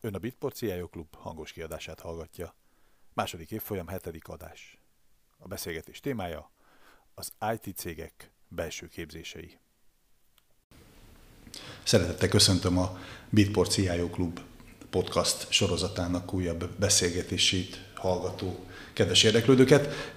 Ön a Bitport CIO Klub hangos kiadását hallgatja. Második évfolyam hetedik adás. A beszélgetés témája az IT cégek belső képzései. Szeretettel köszöntöm a Bitport CIO Klub podcast sorozatának újabb beszélgetését hallgató kedves érdeklődőket.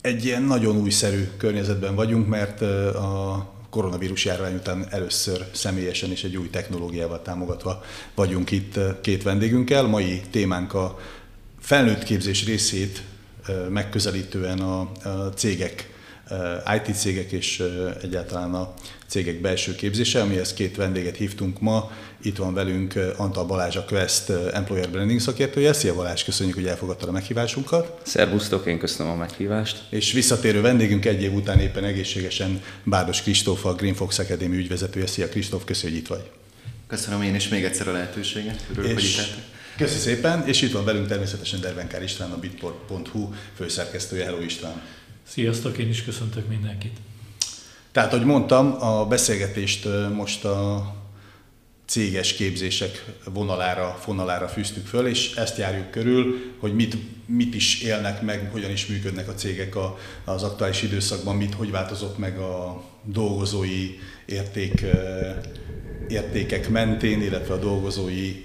Egy ilyen nagyon újszerű környezetben vagyunk, mert a koronavírus járvány után először személyesen és egy új technológiával támogatva vagyunk itt két vendégünkkel. Mai témánk a felnőtt képzés részét megközelítően a, cégek, IT cégek és egyáltalán a cégek belső képzése, amihez két vendéget hívtunk ma. Itt van velünk Antal Balázs, a Quest Employer Branding szakértője. Szia Balázs, köszönjük, hogy elfogadtad a meghívásunkat. Szervusztok, én köszönöm a meghívást. És visszatérő vendégünk egy év után éppen egészségesen Bárdos Kristóf, a Green Fox Academy ügyvezetője. Szia Kristóf, köszönjük, hogy itt vagy. Köszönöm én is még egyszer a lehetőséget. Örülök, hogy itt Köszi szépen, és itt van velünk természetesen Dervenkár István, a bitport.hu főszerkesztője. Hello István! Sziasztok, én is köszöntök mindenkit! Tehát, ahogy mondtam, a beszélgetést most a céges képzések vonalára, fonalára fűztük föl, és ezt járjuk körül, hogy mit, mit is élnek meg, hogyan is működnek a cégek az aktuális időszakban, mit, hogy változott meg a dolgozói érték, értékek mentén, illetve a dolgozói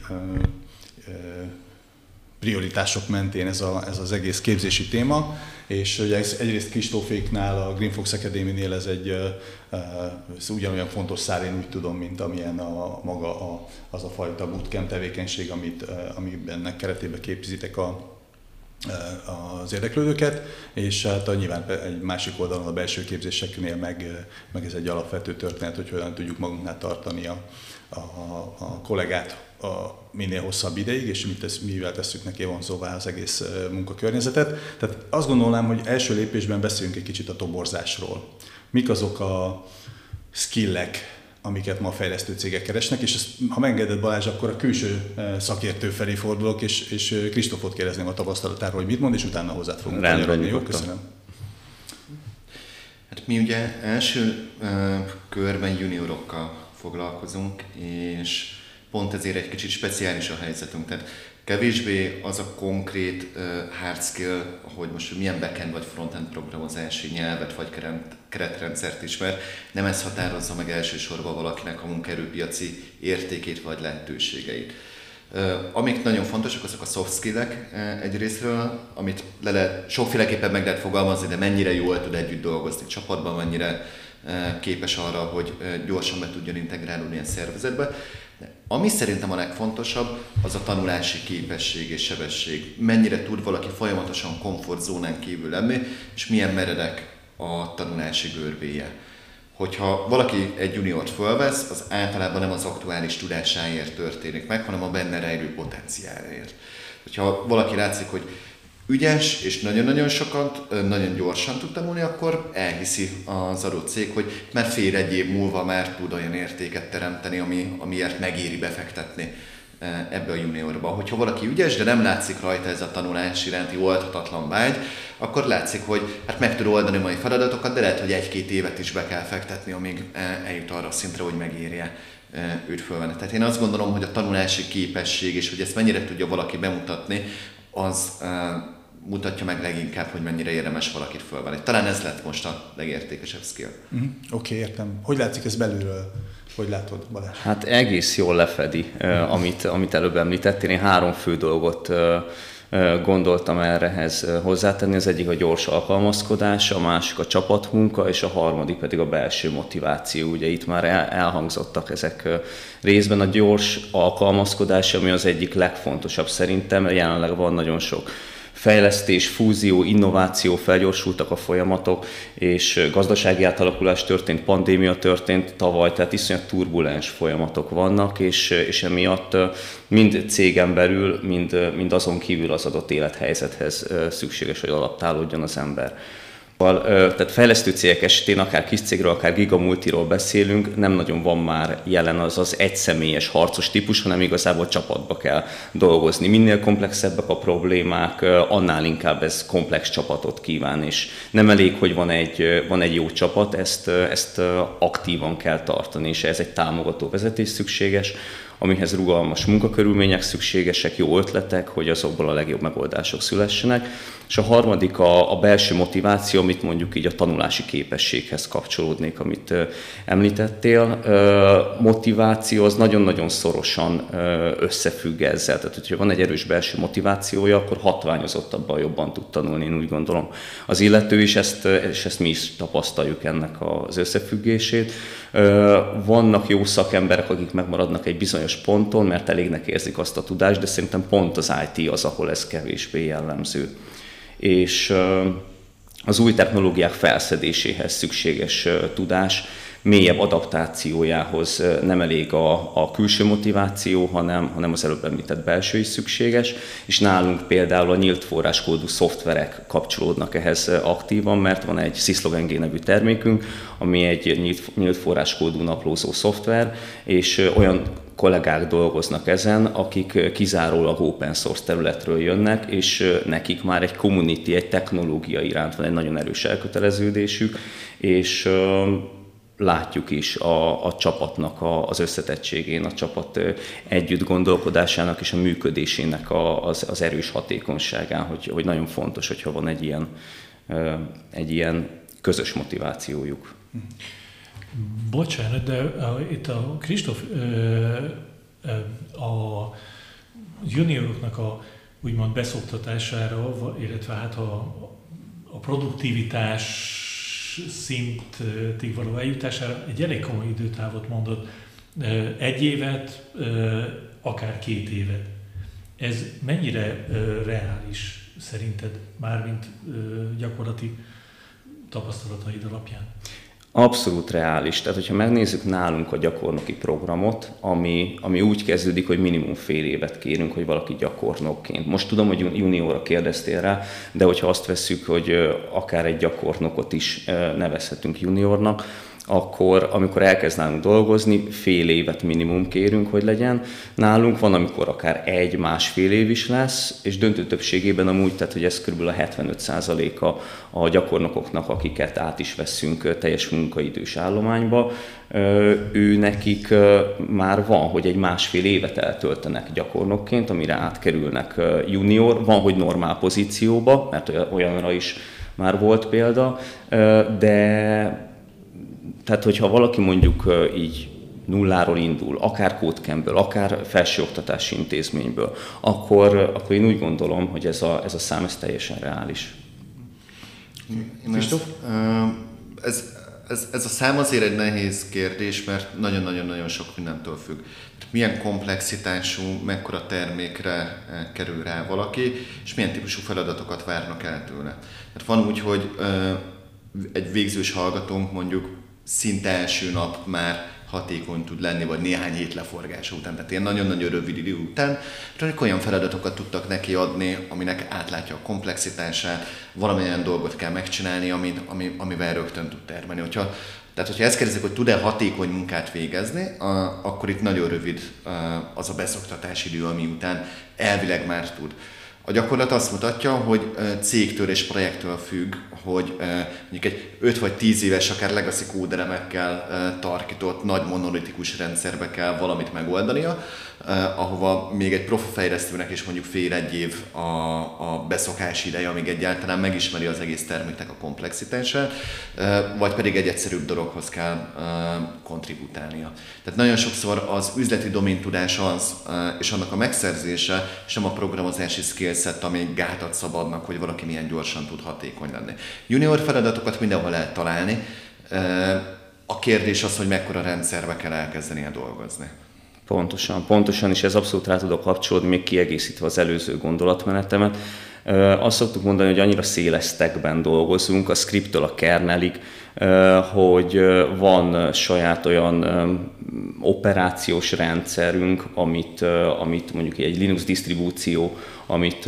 prioritások mentén ez, a, ez az egész képzési téma, és ugye egyrészt Kristóféknál, a Green Fox Academy-nél ez egy ez ugyanolyan fontos szár, én úgy tudom, mint amilyen a, maga a, az a fajta bootcamp tevékenység, amit, amiben keretében képzitek a, az érdeklődőket, és hát a, nyilván egy másik oldalon a belső képzéseknél meg, meg ez egy alapvető történet, hogy hogyan tudjuk magunknál tartani a, a, a kollégát a minél hosszabb ideig, és mit tesz, mivel tesszük neki vonzóvá az egész munkakörnyezetet. Tehát azt gondolnám, hogy első lépésben beszéljünk egy kicsit a toborzásról. Mik azok a skillek, amiket ma a fejlesztő cégek keresnek, és ezt, ha megengedett Balázs, akkor a külső szakértő felé fordulok, és, és Kristófot kérdezném a tapasztalatáról, hogy mit mond, és utána hozzád fogunk Rendben, Jó, köszönöm. Hát mi ugye első uh, körben juniorokkal foglalkozunk, és pont ezért egy kicsit speciális a helyzetünk. Tehát kevésbé az a konkrét uh, hard skill, hogy most milyen backend vagy frontend programozási nyelvet vagy keretrendszert ismer, nem ez határozza meg elsősorban valakinek a munkaerőpiaci értékét vagy lehetőségeit. Uh, amik nagyon fontosak, azok a soft skillek uh, egyrésztről, amit le lehet, sokféleképpen meg lehet fogalmazni, de mennyire jól tud együtt dolgozni csapatban, mennyire képes arra, hogy gyorsan be tudjon integrálódni a szervezetbe. Ami szerintem a legfontosabb, az a tanulási képesség és sebesség. Mennyire tud valaki folyamatosan komfortzónán kívül lenni, és milyen meredek a tanulási görbéje. Hogyha valaki egy juniort fölvesz, az általában nem az aktuális tudásáért történik meg, hanem a benne rejlő potenciálért. Hogyha valaki látszik, hogy ügyes, és nagyon-nagyon sokat, nagyon gyorsan tud tanulni, akkor elhiszi az adott cég, hogy már fél egy év múlva már tud olyan értéket teremteni, ami, amiért megéri befektetni ebbe a juniorba. Hogyha valaki ügyes, de nem látszik rajta ez a tanulás iránti oldhatatlan vágy, akkor látszik, hogy hát meg tud oldani mai feladatokat, de lehet, hogy egy-két évet is be kell fektetni, amíg eljut arra a szintre, hogy megérje őt fölvenni. Tehát én azt gondolom, hogy a tanulási képesség, és hogy ezt mennyire tudja valaki bemutatni, az mutatja meg leginkább, hogy mennyire érdemes valakit fölvenni. Talán ez lett most a legértékesebb skill. Uh-huh. Oké, okay, értem. Hogy látszik ez belülről? Hogy látod, Balázs? Hát egész jól lefedi, uh, amit, amit előbb említettél. Én három fő dolgot uh, gondoltam errehez hozzátenni. Az egyik a gyors alkalmazkodás, a másik a csapatmunka, és a harmadik pedig a belső motiváció. Ugye itt már elhangzottak ezek részben a gyors alkalmazkodás, ami az egyik legfontosabb szerintem. Jelenleg van nagyon sok fejlesztés, fúzió, innováció, felgyorsultak a folyamatok, és gazdasági átalakulás történt, pandémia történt tavaly, tehát iszonyat turbulens folyamatok vannak, és, és emiatt mind cégen belül, mind, mind azon kívül az adott élethelyzethez szükséges, hogy alaptálódjon az ember. Tehát fejlesztő cégek esetén, akár kis cégről, akár gigamultiról beszélünk, nem nagyon van már jelen az az egyszemélyes harcos típus, hanem igazából csapatba kell dolgozni. Minél komplexebbek a problémák, annál inkább ez komplex csapatot kíván, és nem elég, hogy van egy, van egy jó csapat, ezt, ezt aktívan kell tartani, és ez egy támogató vezetés szükséges. Amihez rugalmas munkakörülmények szükségesek, jó ötletek, hogy azokból a legjobb megoldások szülessenek. És a harmadik a, a belső motiváció, amit mondjuk így a tanulási képességhez kapcsolódnék, amit említettél. Motiváció az nagyon-nagyon szorosan összefügg ezzel. Tehát, hogyha van egy erős belső motivációja, akkor hatványozottabban jobban tud tanulni, én úgy gondolom. Az illető is ezt, és ezt mi is tapasztaljuk ennek az összefüggését. Vannak jó szakemberek, akik megmaradnak egy bizonyos ponton, mert elégnek érzik azt a tudást, de szerintem pont az IT az, ahol ez kevésbé jellemző. És az új technológiák felszedéséhez szükséges tudás mélyebb adaptációjához nem elég a, a külső motiváció, hanem, hanem az előbb említett belső is szükséges, és nálunk például a nyílt forráskódú szoftverek kapcsolódnak ehhez aktívan, mert van egy Syslog nevű termékünk, ami egy nyílt, nyílt forráskódú naplózó szoftver, és olyan kollégák dolgoznak ezen, akik kizárólag open source területről jönnek, és nekik már egy community, egy technológia iránt van egy nagyon erős elköteleződésük, és látjuk is a, a csapatnak a, az összetettségén, a csapat együtt gondolkodásának és a működésének a, az, az erős hatékonyságán, hogy, hogy nagyon fontos, hogyha van egy ilyen, egy ilyen közös motivációjuk. Bocsánat, de itt a Kristóf a junioroknak a úgymond beszoktatására, illetve hát a, a produktivitás szintig való eljutására egy elég komoly időtávot mondott. Egy évet, akár két évet. Ez mennyire reális szerinted, mármint gyakorlati tapasztalataid alapján? Abszolút reális. Tehát, hogyha megnézzük nálunk a gyakornoki programot, ami, ami úgy kezdődik, hogy minimum fél évet kérünk, hogy valaki gyakornokként. Most tudom, hogy juniorra kérdeztél rá, de hogyha azt vesszük, hogy akár egy gyakornokot is nevezhetünk juniornak, akkor amikor elkezd nálunk dolgozni, fél évet minimum kérünk, hogy legyen. Nálunk van, amikor akár egy-másfél év is lesz, és döntő többségében amúgy, tehát hogy ez kb. a 75%-a a gyakornokoknak, akiket át is veszünk teljes munkaidős állományba, ő nekik már van, hogy egy másfél évet eltöltenek gyakornokként, amire átkerülnek junior, van, hogy normál pozícióba, mert olyanra is már volt példa, de tehát, hogyha valaki mondjuk így nulláról indul, akár kódkemből, akár felsőoktatási intézményből, akkor, akkor én úgy gondolom, hogy ez a, ez a szám ez teljesen reális. Ez, ez, ez, ez a szám azért egy nehéz kérdés, mert nagyon-nagyon-nagyon sok mindentől függ. Milyen komplexitású, mekkora termékre kerül rá valaki, és milyen típusú feladatokat várnak el tőle. Tehát van úgy, hogy egy végzős hallgatónk mondjuk szinte első nap már hatékony tud lenni, vagy néhány hét leforgása után, tehát ilyen nagyon-nagyon rövid idő után, csak olyan feladatokat tudtak neki adni, aminek átlátja a komplexitását, valamilyen dolgot kell megcsinálni, ami, ami, amivel rögtön tud termelni. Hogyha, tehát, hogyha ezt kérdezik, hogy tud-e hatékony munkát végezni, a, akkor itt nagyon rövid az a beszoktatási idő, ami után elvileg már tud. A gyakorlat azt mutatja, hogy cégtől és projektől függ, hogy mondjuk egy 5 vagy 10 éves, akár legacy kóderemekkel tarkított nagy monolitikus rendszerbe kell valamit megoldania, ahova még egy profi fejlesztőnek is mondjuk fél egy év a, a beszokás ideje, amíg egyáltalán megismeri az egész terméknek a komplexitását, vagy pedig egy egyszerűbb dologhoz kell kontributálnia. Tehát nagyon sokszor az üzleti domintudás az, és annak a megszerzése, és a programozási skillset, ami gátat szabadnak, hogy valaki milyen gyorsan tud hatékony lenni. Junior feladatokat mindenhol lehet találni, a kérdés az, hogy mekkora rendszerbe kell elkezdeni dolgozni. Pontosan, pontosan, és ez abszolút rá tudok kapcsolódni, még kiegészítve az előző gondolatmenetemet. Azt szoktuk mondani, hogy annyira szélesztekben dolgozunk, a scripttől a kernelig, hogy van saját olyan operációs rendszerünk, amit, amit mondjuk egy Linux disztribúció, amit,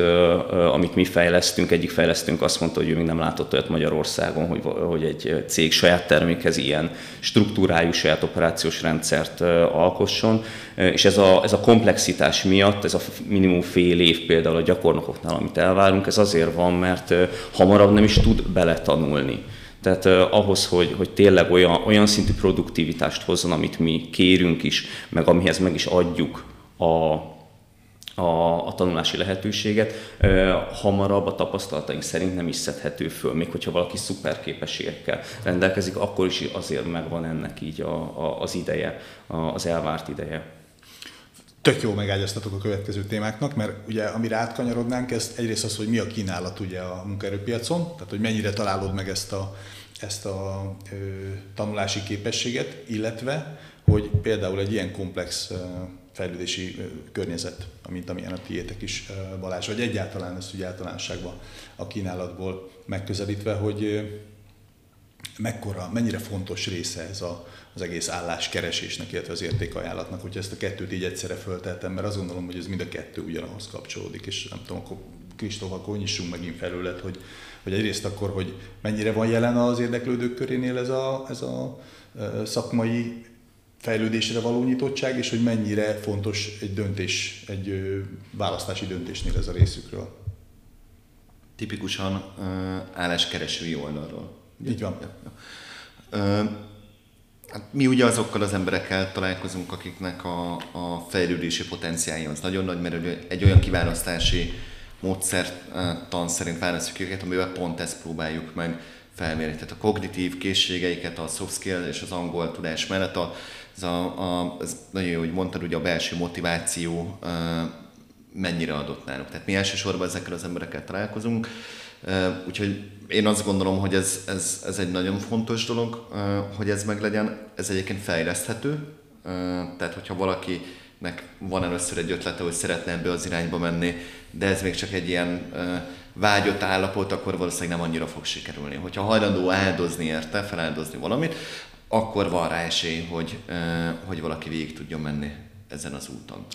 amit mi fejlesztünk, egyik fejlesztünk azt mondta, hogy ő még nem látott olyat Magyarországon, hogy, hogy egy cég saját termékhez ilyen struktúrájú saját operációs rendszert alkosson, és ez a, ez a komplexitás miatt, ez a minimum fél év például a gyakornokoknál, amit elvárunk, ez azért van, mert hamarabb nem is tud beletanulni Tehát uh, ahhoz, hogy, hogy tényleg olyan, olyan szintű produktivitást hozzon, amit mi kérünk is, meg amihez meg is adjuk a, a, a tanulási lehetőséget, uh, hamarabb a tapasztalataink szerint nem is szedhető föl, még hogyha valaki szuper képességekkel rendelkezik, akkor is azért megvan ennek így a, a, az ideje, a, az elvárt ideje. Tök jó megágyaztatok a következő témáknak, mert ugye amire átkanyarodnánk, ez egyrészt az, hogy mi a kínálat ugye a munkaerőpiacon, tehát hogy mennyire találod meg ezt a, ezt a ö, tanulási képességet, illetve hogy például egy ilyen komplex ö, fejlődési ö, környezet, mint amilyen a tiétek is, ö, Balázs, vagy egyáltalán ezt ugye általánosságban a kínálatból megközelítve, hogy ö, mekkora, mennyire fontos része ez a, az egész álláskeresésnek, illetve az értékajánlatnak, hogyha ezt a kettőt így egyszerre fölteltem, mert azt gondolom, hogy ez mind a kettő ugyanahoz kapcsolódik, és nem tudom, akkor Kristóf, akkor nyissunk megint felület, hogy, hogy egyrészt akkor, hogy mennyire van jelen az érdeklődők körénél ez a, ez a szakmai fejlődésre való nyitottság, és hogy mennyire fontos egy döntés, egy választási döntésnél ez a részükről. Tipikusan álláskeresői oldalról. Így van. Ja, ja. Hát mi ugye azokkal az emberekkel találkozunk, akiknek a, a fejlődési potenciálja az nagyon nagy, mert egy olyan kiválasztási módszertan szerint választjuk őket, amivel pont ezt próbáljuk meg felmérni. Tehát a kognitív készségeiket, a soft skill és az angol tudás mellett a, ez, a, a, ez nagyon jó, hogy mondtad, ugye a belső motiváció mennyire adott náluk. Tehát mi elsősorban ezekkel az emberekkel találkozunk, Úgyhogy én azt gondolom, hogy ez, ez, ez egy nagyon fontos dolog, hogy ez meglegyen. Ez egyébként fejleszthető, tehát hogyha valakinek van először egy ötlete, hogy szeretne ebbe az irányba menni, de ez még csak egy ilyen vágyott állapot, akkor valószínűleg nem annyira fog sikerülni. Hogyha hajlandó áldozni érte, feláldozni valamit, akkor van rá esély, hogy, hogy valaki végig tudjon menni ezen az úton.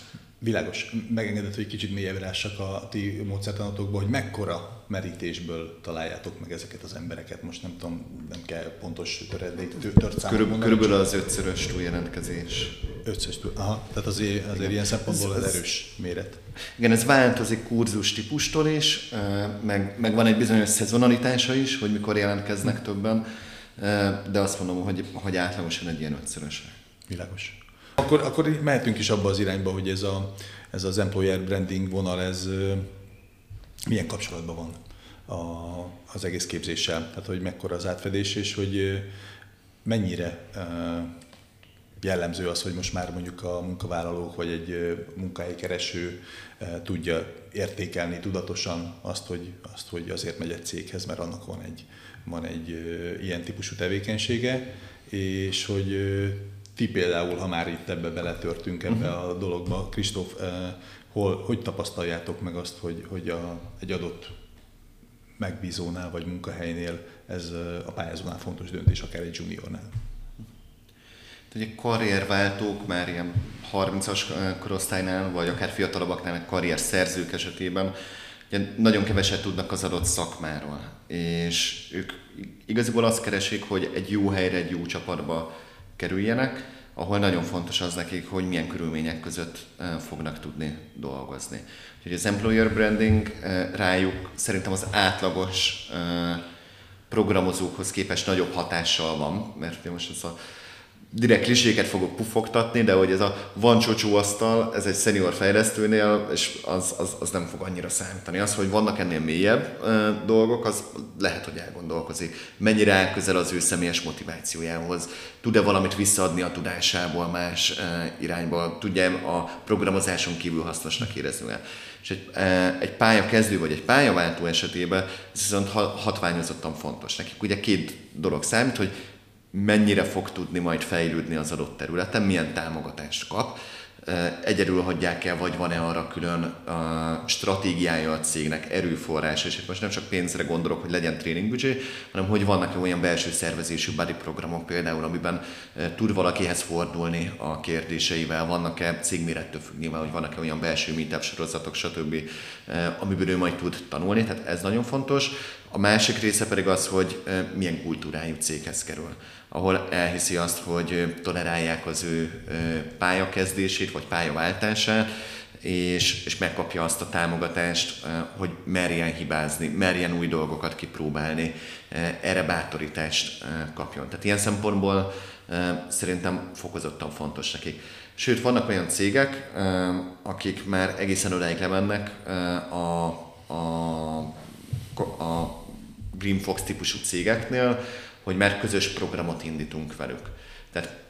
Világos. Megengedett, hogy kicsit mélyebbre ássak a ti módszertanatokból, hogy mekkora merítésből találjátok meg ezeket az embereket. Most nem tudom, nem kell pontos töredék, tört számot Körülbelül az ötszörös túljelentkezés. Ötszörös túl, aha, tehát azért, azért ilyen szempontból az erős méret. Igen, ez változik kurzus típustól is, meg, meg van egy bizonyos szezonalitása is, hogy mikor jelentkeznek többen, de azt mondom, hogy, hogy átlagosan egy ilyen ötszörös. Világos. Akkor, akkor mehetünk is abba az irányba, hogy ez, a, ez az employer branding vonal, ez milyen kapcsolatban van a, az egész képzéssel, tehát hogy mekkora az átfedés, és hogy mennyire jellemző az, hogy most már mondjuk a munkavállalók vagy egy munkájkereső tudja értékelni tudatosan azt, hogy, azt, hogy azért megy egy céghez, mert annak van egy, van egy ilyen típusú tevékenysége, és hogy ti például, ha már itt ebbe beletörtünk ebbe uh-huh. a dologba, Kristóf, eh, hol, hogy tapasztaljátok meg azt, hogy, hogy a, egy adott megbízónál vagy munkahelynél ez eh, a pályázónál fontos döntés, akár egy juniornál? Ugye karrierváltók már ilyen 30-as eh, korosztálynál, vagy akár fiatalabbaknál, karrier szerzők esetében ugye nagyon keveset tudnak az adott szakmáról, és ők igaziból azt keresik, hogy egy jó helyre, egy jó csapatba kerüljenek, ahol nagyon fontos az nekik, hogy milyen körülmények között fognak tudni dolgozni. Úgyhogy az employer branding rájuk szerintem az átlagos programozókhoz képest nagyobb hatással van, mert most ez a direkt kliséket fogok pufogtatni, de hogy ez a van csocsó asztal, ez egy senior fejlesztőnél, és az, az, az nem fog annyira számítani. Az, hogy vannak ennél mélyebb uh, dolgok, az lehet, hogy elgondolkozik. Mennyire áll közel az ő személyes motivációjához, tud-e valamit visszaadni a tudásából más uh, irányba, tudja a programozáson kívül hasznosnak érezni el. És egy, egy pályakezdő vagy egy pályaváltó esetében ez viszont hatványozottan fontos. Nekik ugye két dolog számít, hogy mennyire fog tudni majd fejlődni az adott területen, milyen támogatást kap, egyedül hagyják el, vagy van-e arra külön a stratégiája a cégnek, erőforrás, és most nem csak pénzre gondolok, hogy legyen tréningbüdzsé, hanem hogy vannak olyan belső szervezésű body programok például, amiben tud valakihez fordulni a kérdéseivel, vannak-e cégmérettől függ hogy vannak-e olyan belső meetup sorozatok, stb., amiből ő majd tud tanulni, tehát ez nagyon fontos. A másik része pedig az, hogy milyen kultúrájú céghez kerül ahol elhiszi azt, hogy tolerálják az ő pályakezdését vagy pályaváltását, és, és megkapja azt a támogatást, hogy merjen hibázni, merjen új dolgokat kipróbálni, erre bátorítást kapjon. Tehát ilyen szempontból szerintem fokozottan fontos nekik. Sőt, vannak olyan cégek, akik már egészen odáig lemennek a, a, a Green Fox típusú cégeknél, hogy már közös programot indítunk velük. Tehát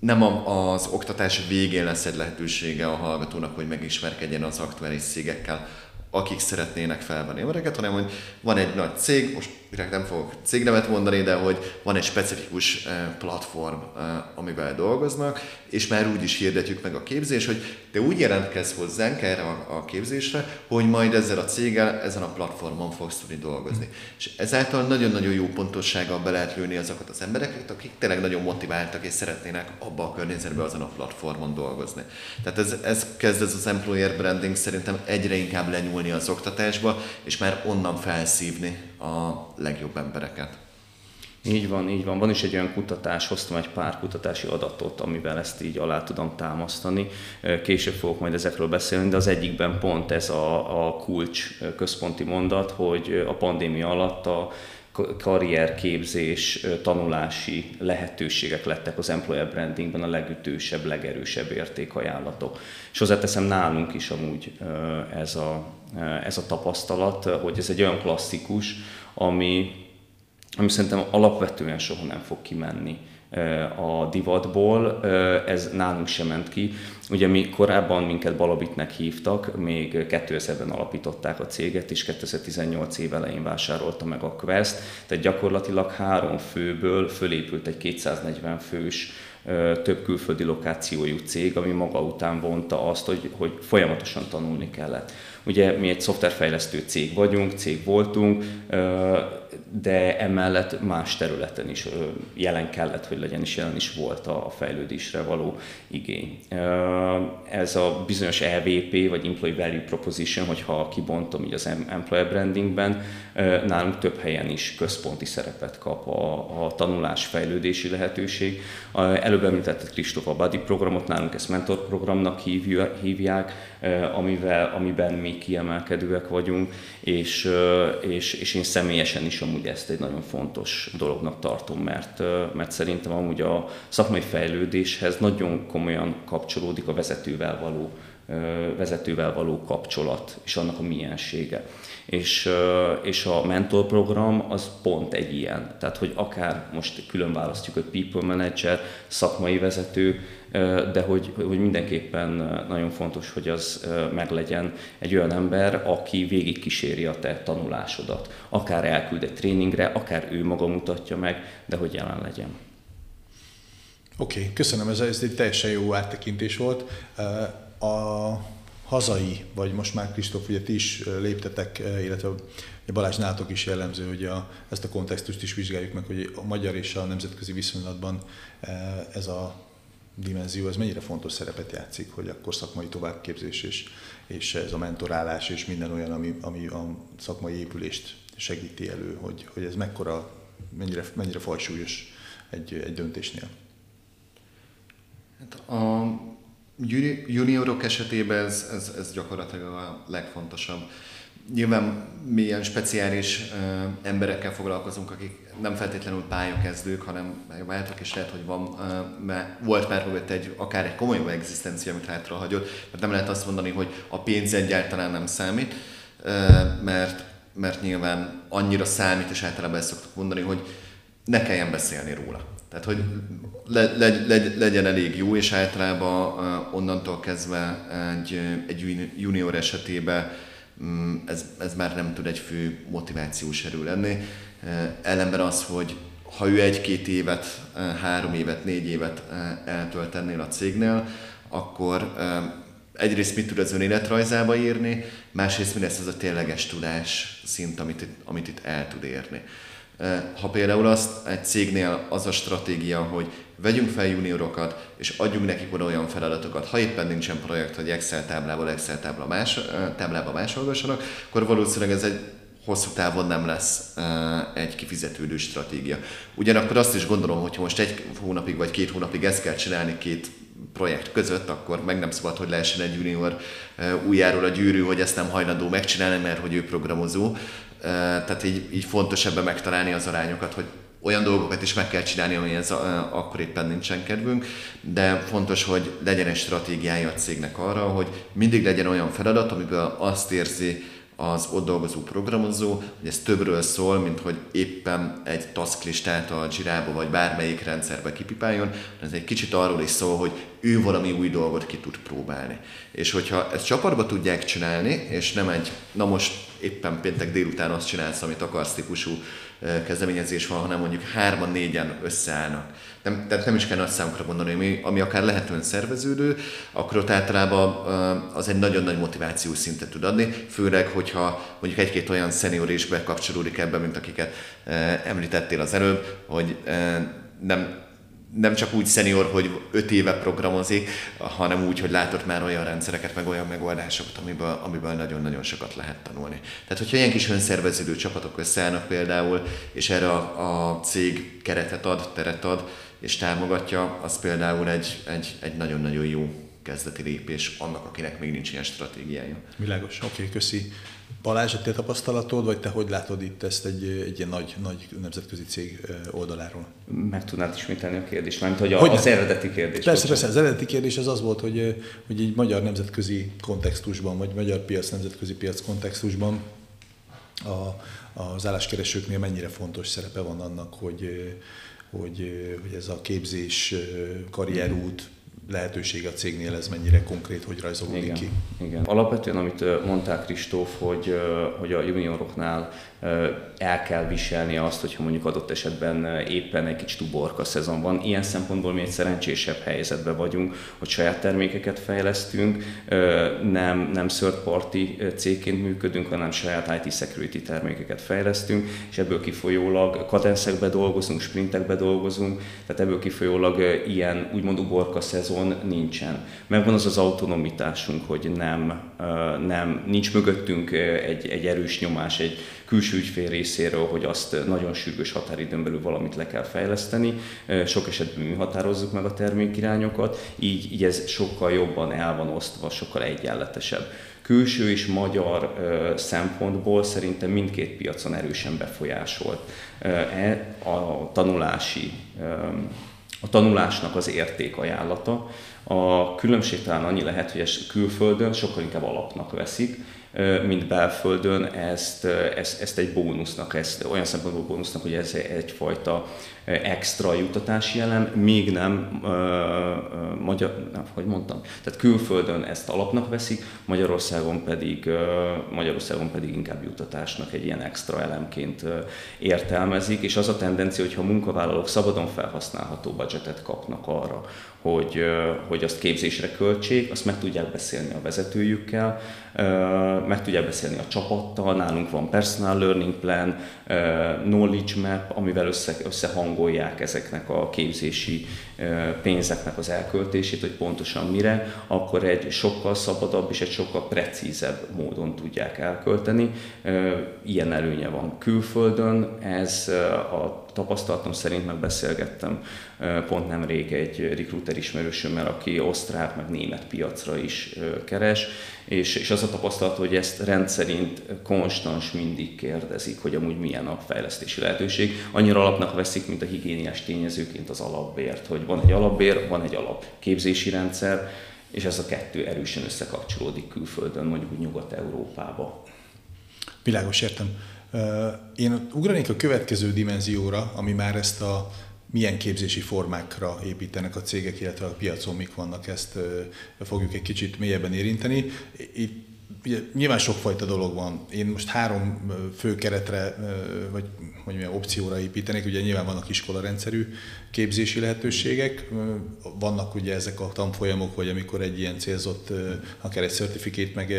nem az oktatás végén lesz egy lehetősége a hallgatónak, hogy megismerkedjen az aktuális cégekkel, akik szeretnének felvenni embereket, hanem hogy van egy nagy cég, most direkt nem fogok cégnevet mondani, de hogy van egy specifikus eh, platform, eh, amivel dolgoznak, és már úgy is hirdetjük meg a képzés, hogy te úgy jelentkezz hozzánk erre a képzésre, hogy majd ezzel a céggel, ezen a platformon fogsz tudni dolgozni. És ezáltal nagyon-nagyon jó pontossággal be lehet lőni azokat az embereket, akik tényleg nagyon motiváltak és szeretnének abba a környezetben azon a platformon dolgozni. Tehát ez, ez kezd ez az employer branding szerintem egyre inkább lenyúlni az oktatásba, és már onnan felszívni a legjobb embereket. Így van, így van. Van is egy olyan kutatás, hoztam egy pár kutatási adatot, amivel ezt így alá tudom támasztani. Később fogok majd ezekről beszélni, de az egyikben pont ez a, a kulcs központi mondat, hogy a pandémia alatt a karrierképzés, tanulási lehetőségek lettek az employer brandingben a legütősebb, legerősebb értékajánlatok. És hozzáteszem nálunk is amúgy ez a, ez a tapasztalat, hogy ez egy olyan klasszikus, ami, ami szerintem alapvetően soha nem fog kimenni a divatból, ez nálunk sem ment ki. Ugye mi korábban minket Balabitnek hívtak, még 2000-ben alapították a céget, és 2018 év elején vásárolta meg a Quest, tehát gyakorlatilag három főből fölépült egy 240 fős több külföldi lokációjú cég, ami maga után vonta azt, hogy, hogy folyamatosan tanulni kellett. Ugye mi egy szoftverfejlesztő cég vagyunk, cég voltunk, de emellett más területen is jelen kellett, hogy legyen, és jelen is volt a fejlődésre való igény. Ez a bizonyos EVP, vagy Employee Value Proposition, hogyha kibontom így az Employer Brandingben, nálunk több helyen is központi szerepet kap a, a tanulás fejlődési lehetőség. Előbb említetted Kristóf a Buddy programot, nálunk ezt mentor programnak hívják, amivel, amiben mi kiemelkedőek vagyunk, és, és, és én személyesen is amúgy ezt egy nagyon fontos dolognak tartom, mert, mert szerintem amúgy a szakmai fejlődéshez nagyon komolyan kapcsolódik a vezetővel való vezetővel való kapcsolat és annak a miensége. És, és a mentorprogram az pont egy ilyen. Tehát, hogy akár most külön választjuk, hogy people manager, szakmai vezető, de hogy, hogy mindenképpen nagyon fontos, hogy az meglegyen egy olyan ember, aki végigkíséri a te tanulásodat. Akár elküld egy tréningre, akár ő maga mutatja meg, de hogy jelen legyen. Oké, okay, köszönöm, ez, ez egy teljesen jó áttekintés volt. A hazai, vagy most már Kristóf, ugye ti is léptetek, illetve Balázs nátok is jellemző, hogy a, ezt a kontextust is vizsgáljuk meg, hogy a magyar és a nemzetközi viszonylatban ez a dimenzió, ez mennyire fontos szerepet játszik, hogy akkor szakmai továbbképzés és, és ez a mentorálás és minden olyan, ami, ami a szakmai épülést segíti elő, hogy, hogy ez mekkora, mennyire, mennyire fajsúlyos egy, egy döntésnél. Hát a juniorok esetében ez, ez, ez gyakorlatilag a legfontosabb. Nyilván mi ilyen speciális uh, emberekkel foglalkozunk, akik nem feltétlenül pályakezdők, hanem váltak, és lehet, hogy van, uh, mert volt már mögött egy, akár egy komolyabb egzisztencia, amit hátra hagyott, mert nem lehet azt mondani, hogy a pénz egyáltalán nem számít, uh, mert, mert nyilván annyira számít, és általában ezt szoktuk mondani, hogy ne kelljen beszélni róla. Tehát, hogy le, le, le, legyen elég jó, és általában uh, onnantól kezdve egy, egy junior esetében um, ez, ez már nem tud egy fő motivációs erő lenni. Uh, ellenben az, hogy ha ő egy-két évet, három évet, négy évet eltölt ennél a cégnél, akkor egyrészt mit tud az önéletrajzába írni, másrészt mi lesz az a tényleges tudás szint, amit, amit itt el tud érni. Ha például azt egy cégnél az a stratégia, hogy vegyünk fel juniorokat, és adjunk nekik oda olyan feladatokat, ha éppen nincsen projekt, hogy Excel táblából Excel tábla más, táblába másolgassanak, akkor valószínűleg ez egy hosszú távon nem lesz egy kifizetődő stratégia. Ugyanakkor azt is gondolom, hogy most egy hónapig vagy két hónapig ezt kell csinálni két projekt között, akkor meg nem szabad, hogy lehessen egy junior újjáról a gyűrű, hogy ezt nem hajlandó megcsinálni, mert hogy ő programozó. Tehát így, így fontos ebben megtalálni az arányokat, hogy olyan dolgokat is meg kell csinálni, amihez akkor éppen nincsen kedvünk, de fontos, hogy legyen egy stratégiája a cégnek arra, hogy mindig legyen olyan feladat, amiből azt érzi az ott dolgozó programozó, hogy ez többről szól, mint hogy éppen egy tasklistát a Jira-ba vagy bármelyik rendszerbe kipipáljon, ez egy kicsit arról is szól, hogy ő valami új dolgot ki tud próbálni. És hogyha ezt csapatba tudják csinálni, és nem egy, na most éppen péntek délután azt csinálsz, amit akarsz típusú kezdeményezés van, hanem mondjuk hárman, négyen összeállnak. Nem, tehát nem is kell nagy számokra gondolni, ami, ami akár lehetően szerveződő, akkor ott általában az egy nagyon nagy motivációs szintet tud adni, főleg, hogyha mondjuk egy-két olyan szenior is bekapcsolódik ebbe, mint akiket említettél az előbb, hogy nem nem csak úgy szenior, hogy öt éve programozik, hanem úgy, hogy látott már olyan rendszereket, meg olyan megoldásokat, amiből, amiből nagyon-nagyon sokat lehet tanulni. Tehát, hogyha ilyen kis önszerveződő csapatok összeállnak például, és erre a, a cég keretet ad, teret ad, és támogatja, az például egy, egy, egy nagyon-nagyon jó kezdeti lépés annak, akinek még nincs ilyen stratégiája. Világos, oké, okay, köszi. Balázs, a te tapasztalatod, vagy te hogy látod itt ezt egy, egy ilyen nagy, nagy nemzetközi cég oldaláról? Meg tudnád ismételni a kérdést, mert hogy, a, hogy az eredeti kérdés. Persze, persze, az eredeti kérdés az az volt, hogy, hogy egy magyar nemzetközi kontextusban, vagy magyar piac, nemzetközi piac kontextusban a, az álláskeresőknél mennyire fontos szerepe van annak, hogy, hogy, hogy ez a képzés, karrierút, lehetőség a cégnél, ez mennyire konkrét, hogy rajzolódik igen, ki? Igen. Alapvetően, amit mondták Kristóf, hogy, hogy a junioroknál el kell viselni azt, hogyha mondjuk adott esetben éppen egy kicsit uborka szezon van. Ilyen szempontból mi egy szerencsésebb helyzetben vagyunk, hogy saját termékeket fejlesztünk, nem, nem third party cégként működünk, hanem saját IT security termékeket fejlesztünk, és ebből kifolyólag kadenszekbe dolgozunk, sprintekbe dolgozunk, tehát ebből kifolyólag ilyen úgymond uborka szezon nincsen. Megvan az az autonomitásunk, hogy nem, nem nincs mögöttünk egy, egy erős nyomás, egy külső ügyfél részéről, hogy azt nagyon sürgős határidőn belül valamit le kell fejleszteni. Sok esetben mi határozzuk meg a termékirányokat, így, így ez sokkal jobban el van osztva, sokkal egyenletesebb. Külső és magyar szempontból szerintem mindkét piacon erősen befolyásolt e, a tanulási a tanulásnak az értékajánlata. A különbség talán annyi lehet, hogy ezt külföldön sokkal inkább alapnak veszik, mint belföldön ezt, ezt, ezt egy bónusznak, ezt olyan szempontból bónusznak, hogy ez egyfajta extra jutatási elem, még nem uh, magyar, nem, hogy mondtam, tehát külföldön ezt alapnak veszik, Magyarországon pedig, uh, Magyarországon pedig inkább jutatásnak egy ilyen extra elemként uh, értelmezik, és az a tendencia, hogyha a munkavállalók szabadon felhasználható budgetet kapnak arra, hogy, hogy azt képzésre költsék, azt meg tudják beszélni a vezetőjükkel, meg tudják beszélni a csapattal, nálunk van personal learning plan, knowledge map, amivel össze, összehangolják ezeknek a képzési pénzeknek az elköltését, hogy pontosan mire, akkor egy sokkal szabadabb és egy sokkal precízebb módon tudják elkölteni. Ilyen előnye van külföldön, ez a tapasztalatom szerint megbeszélgettem pont nemrég egy recruiter ismerősömmel, aki osztrák, meg német piacra is keres, és, és az a tapasztalat, hogy ezt rendszerint konstans mindig kérdezik, hogy amúgy milyen a fejlesztési lehetőség. Annyira alapnak veszik, mint a higiéniás tényezőként az alapbért, hogy van egy alapbér, van egy alapképzési rendszer, és ez a kettő erősen összekapcsolódik külföldön, mondjuk Nyugat-Európába. Világos, értem. Én ugranék a következő dimenzióra, ami már ezt a milyen képzési formákra építenek a cégek, illetve a piacon mik vannak, ezt fogjuk egy kicsit mélyebben érinteni. Itt ugye, nyilván sokfajta dolog van. Én most három fő keretre, vagy hogy milyen opcióra építenék. Ugye nyilván vannak iskolarendszerű képzési lehetőségek, vannak ugye ezek a tanfolyamok, vagy amikor egy ilyen célzott, akár egy certifikét meg,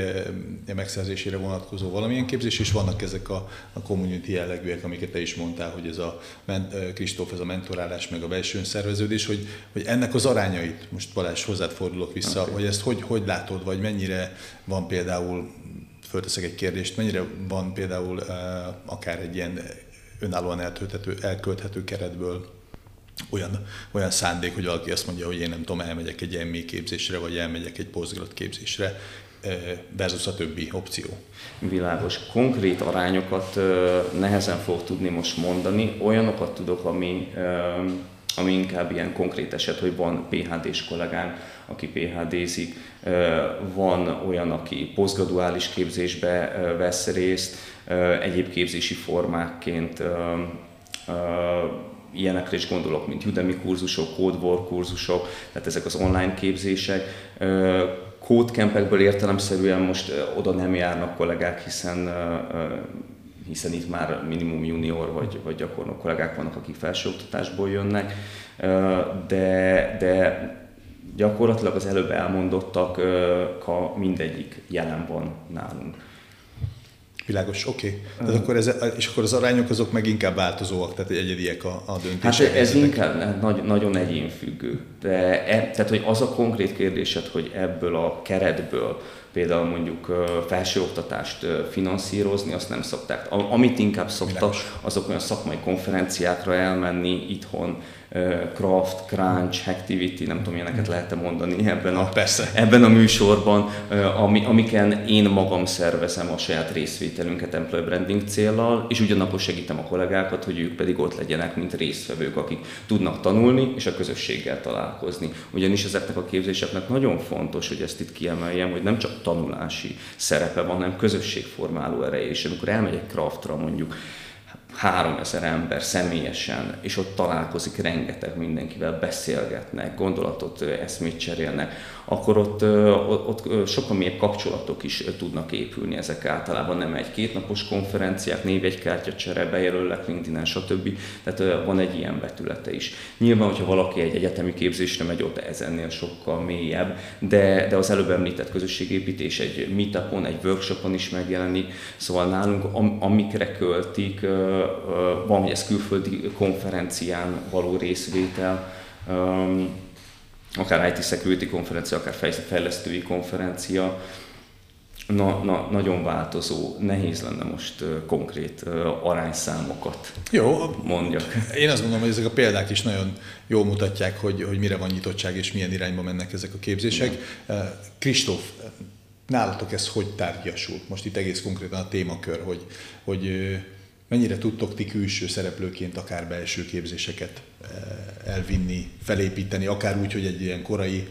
megszerzésére vonatkozó valamilyen képzés, és vannak ezek a, a community jellegűek, amiket te is mondtál, hogy ez a Kristóf, ez a mentorálás, meg a belső szerveződés, hogy, hogy ennek az arányait, most Balázs hozzád fordulok vissza, okay. hogy ezt hogy, hogy látod, vagy mennyire van például fölteszek egy kérdést, mennyire van például akár egy ilyen önállóan eltölthető, elkölthető keretből olyan, olyan szándék, hogy valaki azt mondja, hogy én nem tudom, elmegyek egy ME képzésre, vagy elmegyek egy postgrad képzésre, versus a többi opció. Világos. Konkrét arányokat nehezen fog tudni most mondani, olyanokat tudok, ami, ami inkább ilyen konkrét eset, hogy van PHD-s kollégánk, aki PHD-zik, van olyan, aki posztgraduális képzésbe vesz részt, egyéb képzési formákként ilyenekre is gondolok, mint Udemy kurzusok, CodeWar kurzusok, tehát ezek az online képzések. Kódkempekből értelemszerűen most oda nem járnak kollégák, hiszen hiszen itt már minimum junior vagy, vagy gyakornok kollégák vannak, akik felsőoktatásból jönnek, de, de gyakorlatilag az előbb elmondottak mindegyik jelen van nálunk. Világos, oké. Okay. akkor ez, és akkor az arányok azok meg inkább változóak, tehát egyediek a, a döntések. Hát ez inkább nagy, nagyon egyénfüggő. De e, tehát, hogy az a konkrét kérdésed, hogy ebből a keretből például mondjuk felsőoktatást finanszírozni, azt nem szokták. Amit inkább szoktak, azok olyan szakmai konferenciákra elmenni itthon, Craft, Crunch, Hacktivity, nem tudom, ilyeneket lehet mondani ebben a, Persze. ebben a műsorban, ami, amiken én magam szervezem a saját részvételünket employee branding céllal, és ugyanakkor segítem a kollégákat, hogy ők pedig ott legyenek, mint résztvevők, akik tudnak tanulni és a közösséggel találkozni. Ugyanis ezeknek a képzéseknek nagyon fontos, hogy ezt itt kiemeljem, hogy nem csak tanulási szerepe van, hanem közösségformáló ereje, és amikor elmegyek Craftra mondjuk, 3000 ember személyesen, és ott találkozik rengeteg mindenkivel, beszélgetnek, gondolatot, eszmét cserélnek, akkor ott, ott, ott sokkal mélyebb kapcsolatok is tudnak épülni. Ezek általában nem egy kétnapos konferenciák, névjegykártyacsere, bejelöllek LinkedIn-en, stb. Tehát van egy ilyen vetülete is. Nyilván, hogyha valaki egy egyetemi képzésre megy, ott ez ennél sokkal mélyebb, de, de az előbb említett közösségépítés egy meetupon, egy workshopon is megjelenik, szóval nálunk am, amikre költik, van, hogy ez külföldi konferencián való részvétel, akár IT Security konferencia, akár fejlesztői konferencia, na, na, nagyon változó, nehéz lenne most konkrét arányszámokat Jó, mondjak. Én azt gondolom, hogy ezek a példák is nagyon jól mutatják, hogy, hogy mire van nyitottság és milyen irányba mennek ezek a képzések. Kristóf, nálatok ez hogy tárgyasult? Most itt egész konkrétan a témakör, hogy, hogy mennyire tudtok ti külső szereplőként akár belső képzéseket elvinni, felépíteni, akár úgy, hogy egy ilyen korai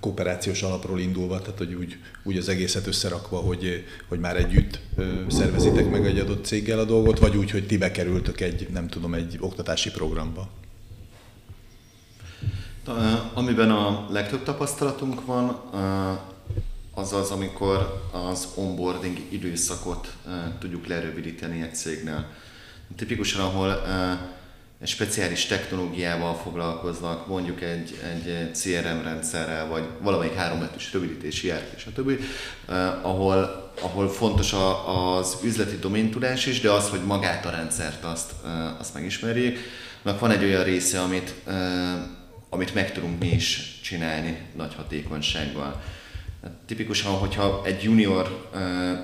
kooperációs alapról indulva, tehát hogy úgy, úgy az egészet összerakva, hogy, hogy már együtt szervezitek meg egy adott céggel a dolgot, vagy úgy, hogy ti bekerültök egy, nem tudom, egy oktatási programba? Amiben a legtöbb tapasztalatunk van, az az, amikor az onboarding időszakot tudjuk lerövidíteni egy cégnél. Tipikusan, ahol egy speciális technológiával foglalkoznak, mondjuk egy, egy CRM rendszerrel, vagy valamelyik hárombetűs rövidítési ERP, stb., ahol, ahol fontos a, az üzleti doméntudás is, de az, hogy magát a rendszert azt, eh, azt megismerjék. Mert van egy olyan része, amit, amit meg tudunk mi is csinálni nagy hatékonysággal. Tipikusan, hogyha egy junior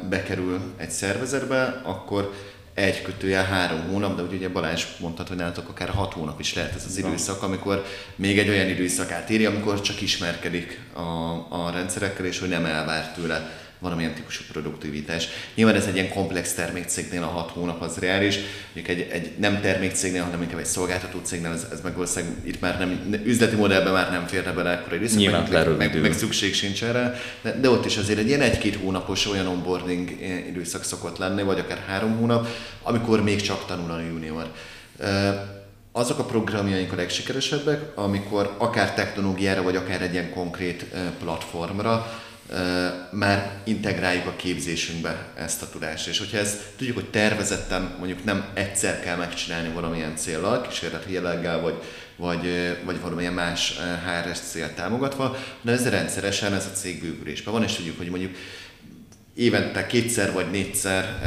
bekerül egy szervezetbe, akkor egy kötője három hónap, de ugye Balázs mondta, hogy nálatok akár hat hónap is lehet ez az időszak, amikor még egy olyan időszakát éri, amikor csak ismerkedik a, a rendszerekkel, és hogy nem elvár tőle valamilyen típusú produktivitás. Nyilván ez egy ilyen komplex termékcégnél a hat hónap az reális, mondjuk egy, egy nem termékcégnél, hanem inkább egy szolgáltató cégnél, ez, ez meg valószínűleg itt már nem, üzleti modellben már nem férne bele ekkora időszak, Nyilván meg, meg, meg, szükség sincs erre, de, de, ott is azért egy ilyen egy-két hónapos olyan onboarding időszak szokott lenni, vagy akár három hónap, amikor még csak tanul a junior. Azok a programjaink a legsikeresebbek, amikor akár technológiára, vagy akár egy ilyen konkrét platformra már integráljuk a képzésünkbe ezt a tudást. És hogyha ezt tudjuk, hogy tervezetten mondjuk nem egyszer kell megcsinálni valamilyen célral, kísérleti jelleggel, vagy, vagy, vagy valamilyen más HRS cél támogatva, de ez rendszeresen ez a cég bővülésben van, és tudjuk, hogy mondjuk évente kétszer vagy négyszer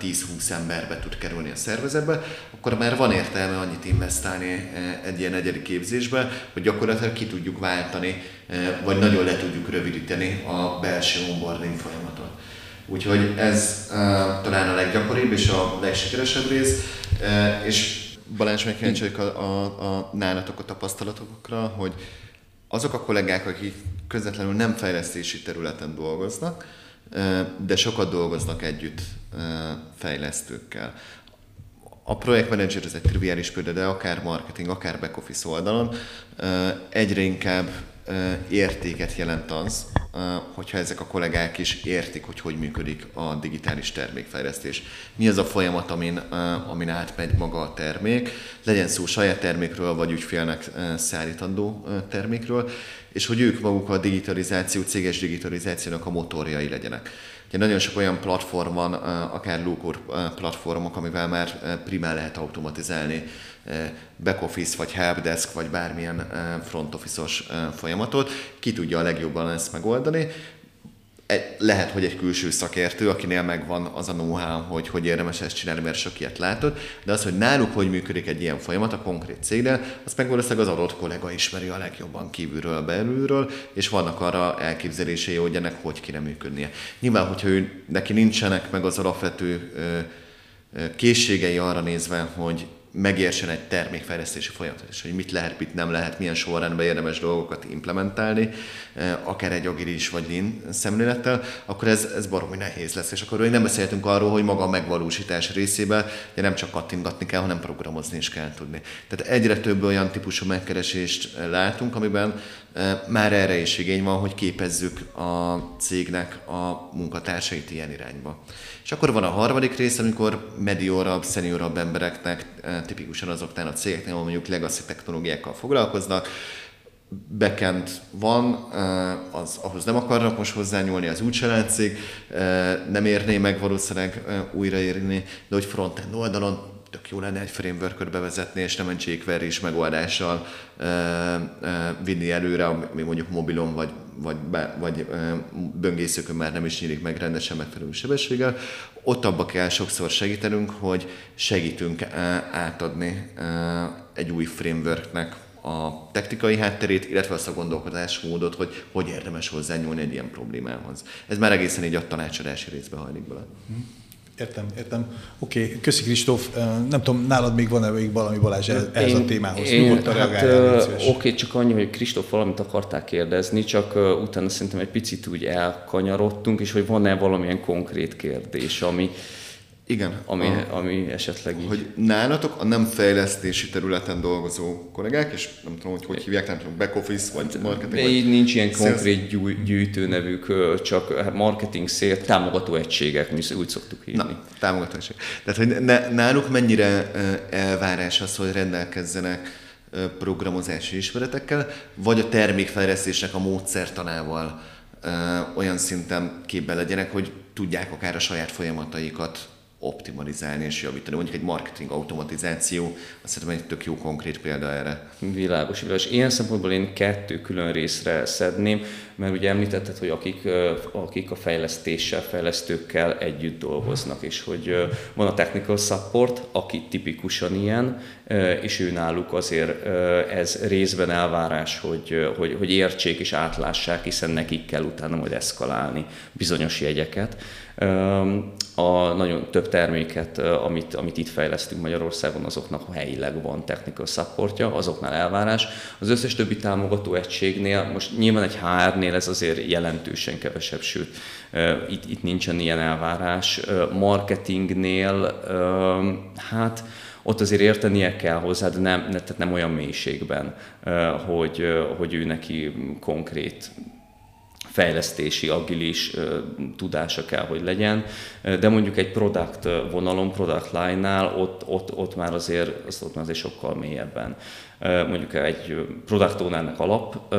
10-20 emberbe tud kerülni a szervezetbe, akkor már van értelme annyit investálni egy ilyen egyedi képzésbe, hogy gyakorlatilag ki tudjuk váltani, vagy nagyon le tudjuk rövidíteni a belső onboarding folyamatot. Úgyhogy ez talán a leggyakoribb és a legsikeresebb rész, és Balázs, meg a, a, a nálatok a tapasztalatokra, hogy azok a kollégák, akik közvetlenül nem fejlesztési területen dolgoznak, de sokat dolgoznak együtt fejlesztőkkel. A projektmenedzser ez egy triviális példa, de akár marketing, akár back office oldalon egyre inkább értéket jelent az, hogyha ezek a kollégák is értik, hogy hogy működik a digitális termékfejlesztés. Mi az a folyamat, amin, amin átmegy maga a termék, legyen szó saját termékről, vagy ügyfélnek szállítandó termékről, és hogy ők maguk a digitalizáció, céges digitalizációnak a motorjai legyenek. Ugye nagyon sok olyan platform van, akár Lucor platformok, amivel már primál lehet automatizálni back office, vagy helpdesk, vagy bármilyen front office-os folyamatot. Ki tudja a legjobban ezt megoldani lehet, hogy egy külső szakértő, akinél megvan az a know-how, hogy hogy érdemes ezt csinálni, mert sok ilyet látod, de az, hogy náluk hogy működik egy ilyen folyamat a konkrét cégnél, azt meg valószínűleg az adott kollega ismeri a legjobban kívülről, belülről, és vannak arra elképzelései, hogy ennek hogy kéne működnie. Nyilván, hogyha ő, neki nincsenek meg az alapvető készségei arra nézve, hogy megértsen egy termékfejlesztési folyamatot, és hogy mit lehet, mit nem lehet, milyen sorrendben érdemes dolgokat implementálni, eh, akár egy agilis vagy lean szemlélettel, akkor ez, ez baromi nehéz lesz. És akkor még nem beszéltünk arról, hogy maga a megvalósítás részében ugye nem csak kattingatni kell, hanem programozni is kell tudni. Tehát egyre több olyan típusú megkeresést látunk, amiben már erre is igény van, hogy képezzük a cégnek a munkatársait ilyen irányba. És akkor van a harmadik rész, amikor mediorabb, szeniorabb embereknek, tipikusan azoknál a cégeknél, ahol mondjuk legacy technológiákkal foglalkoznak, backend van, az, ahhoz nem akarnak most hozzányúlni, az úgy látszik, nem érné meg valószínűleg újraérni, de hogy frontend oldalon tök jó lenne egy framework bevezetni, és nem egy jQuery is megoldással e, e, vinni előre, ami mondjuk mobilon vagy, vagy, vagy e, böngészőkön már nem is nyílik meg rendesen megfelelő sebességgel. Ott abba kell sokszor segítenünk, hogy segítünk átadni egy új frameworknek a technikai hátterét, illetve azt a gondolkodásmódot, hogy hogy érdemes hozzányúlni egy ilyen problémához. Ez már egészen így a tanácsadási részbe hajlik bele. Mm. Értem, értem. Oké, okay. köszi Kristóf. Nem tudom, nálad még van-e még valami Balázs ehhez a témához? Én, hát, Oké, okay, csak annyi, hogy Kristóf valamit akarták kérdezni, csak uh, utána szerintem egy picit úgy elkanyarodtunk, és hogy van-e valamilyen konkrét kérdés, ami, igen. Ami, a, ami esetleg így... Hogy nálatok a nem fejlesztési területen dolgozó kollégák, és nem tudom, hogy hogy hívják, nem tudom, back office vagy marketing. Vagy így nincs ilyen konkrét gyűjtő nevük, csak marketing szél, támogató egységek, mi úgy szoktuk hívni. Na, támogató egység. Tehát, hogy ne, náluk mennyire elvárás az, hogy rendelkezzenek programozási ismeretekkel, vagy a termékfejlesztésnek a módszertanával olyan szinten képben legyenek, hogy tudják akár a saját folyamataikat optimalizálni és javítani. Mondjuk egy marketing automatizáció, azt szerintem egy tök jó konkrét példa erre. Világos, világos. Ilyen szempontból én kettő külön részre szedném, mert ugye említetted, hogy akik, akik a fejlesztéssel, fejlesztőkkel együtt dolgoznak, és hogy van a technical support, aki tipikusan ilyen, és ő náluk azért ez részben elvárás, hogy, hogy, hogy értsék és átlássák, hiszen nekik kell utána majd eszkalálni bizonyos jegyeket a nagyon több terméket, amit, amit itt fejlesztünk Magyarországon, azoknak helyileg van technical supportja, azoknál elvárás. Az összes többi támogató egységnél, most nyilván egy HR-nél ez azért jelentősen kevesebb, sőt, itt, itt nincsen ilyen elvárás. Marketingnél, hát ott azért értenie kell hozzá, de nem, tehát nem olyan mélységben, hogy, hogy ő neki konkrét fejlesztési, agilis tudása kell, hogy legyen, de mondjuk egy product vonalon, product line-nál ott, ott, ott már azért, azt ott már azért sokkal mélyebben. Mondjuk egy product ownernek alap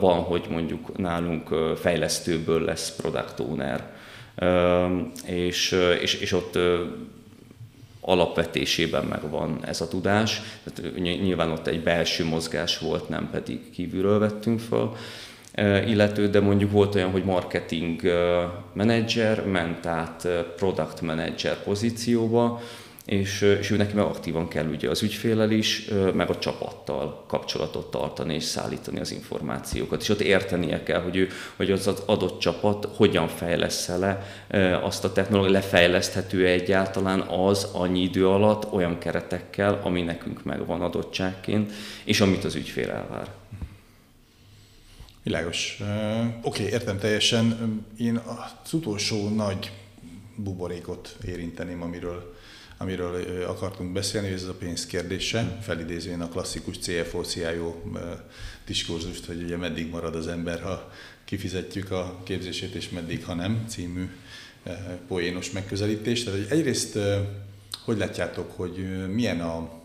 van, hogy mondjuk nálunk fejlesztőből lesz product owner, és, és, és ott alapvetésében megvan ez a tudás. Tehát nyilván ott egy belső mozgás volt, nem pedig kívülről vettünk föl illető, de mondjuk volt olyan, hogy marketing menedzser ment át product manager pozícióba, és, és ő neki meg aktívan kell ugye az ügyfélel is, meg a csapattal kapcsolatot tartani és szállítani az információkat. És ott értenie kell, hogy, ő, hogy az, az adott csapat hogyan fejlesz le azt a technológiát, lefejleszthető egyáltalán az annyi idő alatt olyan keretekkel, ami nekünk megvan adottságként, és amit az ügyfél elvár. Világos. Uh, Oké, okay, értem teljesen. Én az utolsó nagy buborékot érinteném, amiről, amiről akartunk beszélni, ez a pénz kérdése, felidézően a klasszikus CFO-CIO diskurzust, hogy ugye meddig marad az ember, ha kifizetjük a képzését, és meddig, ha nem, című poénos megközelítés. Tehát egyrészt hogy látjátok, hogy milyen a,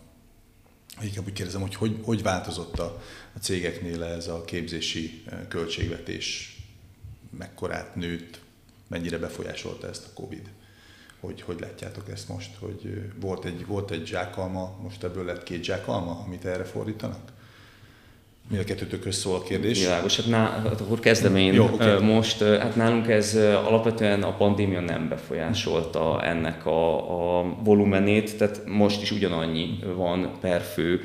inkább úgy kérdezem, hogy hogy, hogy változott a, a cégeknél ez a képzési költségvetés, mekkorát nőtt, mennyire befolyásolta ezt a Covid? Hogy, hogy látjátok ezt most, hogy volt egy, volt egy zsákalma, most ebből lett két zsákalma, amit erre fordítanak? Mi a kettőtökhöz szól a kérdés? Világos, hát, ná, hát akkor kezdem én Jó, okay. most. Hát nálunk ez alapvetően a pandémia nem befolyásolta ennek a, a volumenét, tehát most is ugyanannyi van per fő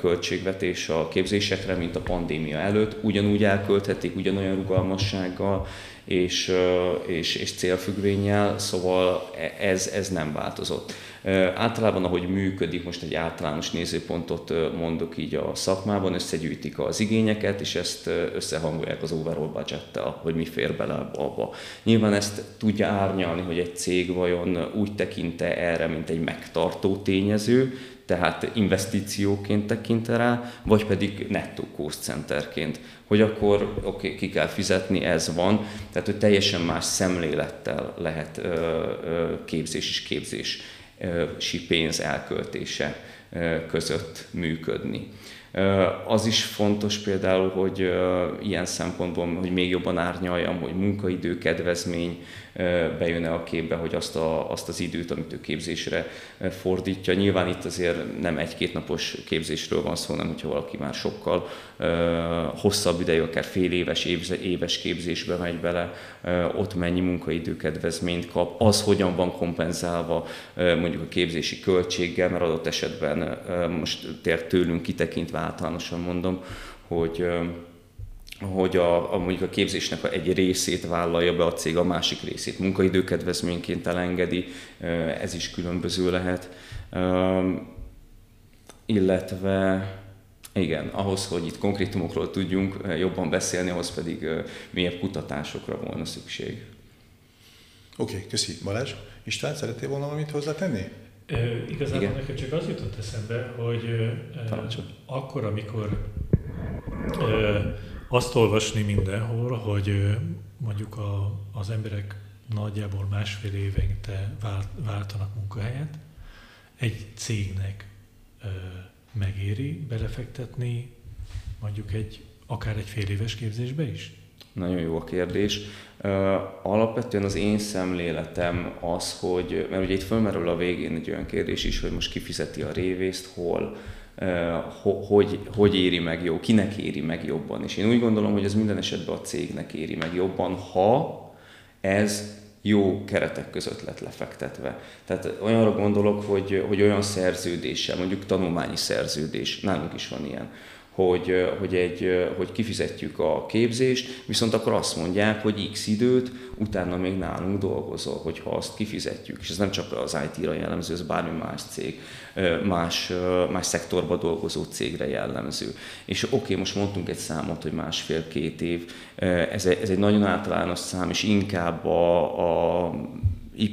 költségvetés a képzésekre, mint a pandémia előtt. Ugyanúgy elkölthetik, ugyanolyan rugalmassággal, és, és, és célfüggvényel, szóval e, ez, ez nem változott. Általában, ahogy működik, most egy általános nézőpontot mondok így a szakmában, összegyűjtik az igényeket, és ezt összehangolják az overall budgettel, hogy mi fér bele abba. Nyilván ezt tudja árnyalni, hogy egy cég vajon úgy tekinte erre, mint egy megtartó tényező, tehát investícióként tekint rá, vagy pedig nettó cost centerként, hogy akkor oké, okay, ki kell fizetni, ez van, tehát hogy teljesen más szemlélettel lehet ö, ö, képzés és képzési pénz elköltése között működni. Az is fontos például, hogy ilyen szempontból, hogy még jobban árnyaljam, hogy munkaidő kedvezmény bejön-e a képbe, hogy azt, a, azt az időt, amit ő képzésre fordítja. Nyilván itt azért nem egy-két napos képzésről van szó, hanem hogyha valaki már sokkal hosszabb ideig, akár fél éves, éves képzésbe megy bele, ott mennyi munkaidő kedvezményt kap, az hogyan van kompenzálva mondjuk a képzési költséggel, mert adott esetben most tőlünk kitekintve általánosan mondom, hogy hogy a, a, mondjuk a képzésnek egy részét vállalja be a cég, a másik részét munkaidőkedvezményként elengedi, ez is különböző lehet. Illetve igen, ahhoz, hogy itt konkrétumokról tudjunk jobban beszélni, ahhoz pedig mélyebb kutatásokra volna szükség. Oké, okay, köszi. Balázs, István, szeretnél volna valamit hozzátenni? E, igazából Igen. nekem csak az jutott eszembe, hogy e, akkor, amikor e, azt olvasni mindenhol, hogy mondjuk a, az emberek nagyjából másfél évente vált, váltanak munkahelyet, egy cégnek ö, megéri belefektetni mondjuk egy akár egy fél éves képzésbe is? Nagyon jó a kérdés. Alapvetően az én szemléletem az, hogy, mert ugye itt fölmerül a végén egy olyan kérdés is, hogy most kifizeti a révészt, hol, hogy, hogy éri meg jó, kinek éri meg jobban. És én úgy gondolom, hogy ez minden esetben a cégnek éri meg jobban, ha ez jó keretek között lett lefektetve. Tehát olyanra gondolok, hogy, hogy olyan szerződéssel, mondjuk tanulmányi szerződés, nálunk is van ilyen, hogy, hogy, egy, hogy kifizetjük a képzést, viszont akkor azt mondják, hogy x időt, utána még nálunk dolgozol, hogyha azt kifizetjük. És ez nem csak az IT-ra jellemző, ez bármi más cég, más, más szektorba dolgozó cégre jellemző. És oké, okay, most mondtunk egy számot, hogy másfél-két év, ez egy, ez egy nagyon általános szám, és inkább a, a Y,